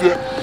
fie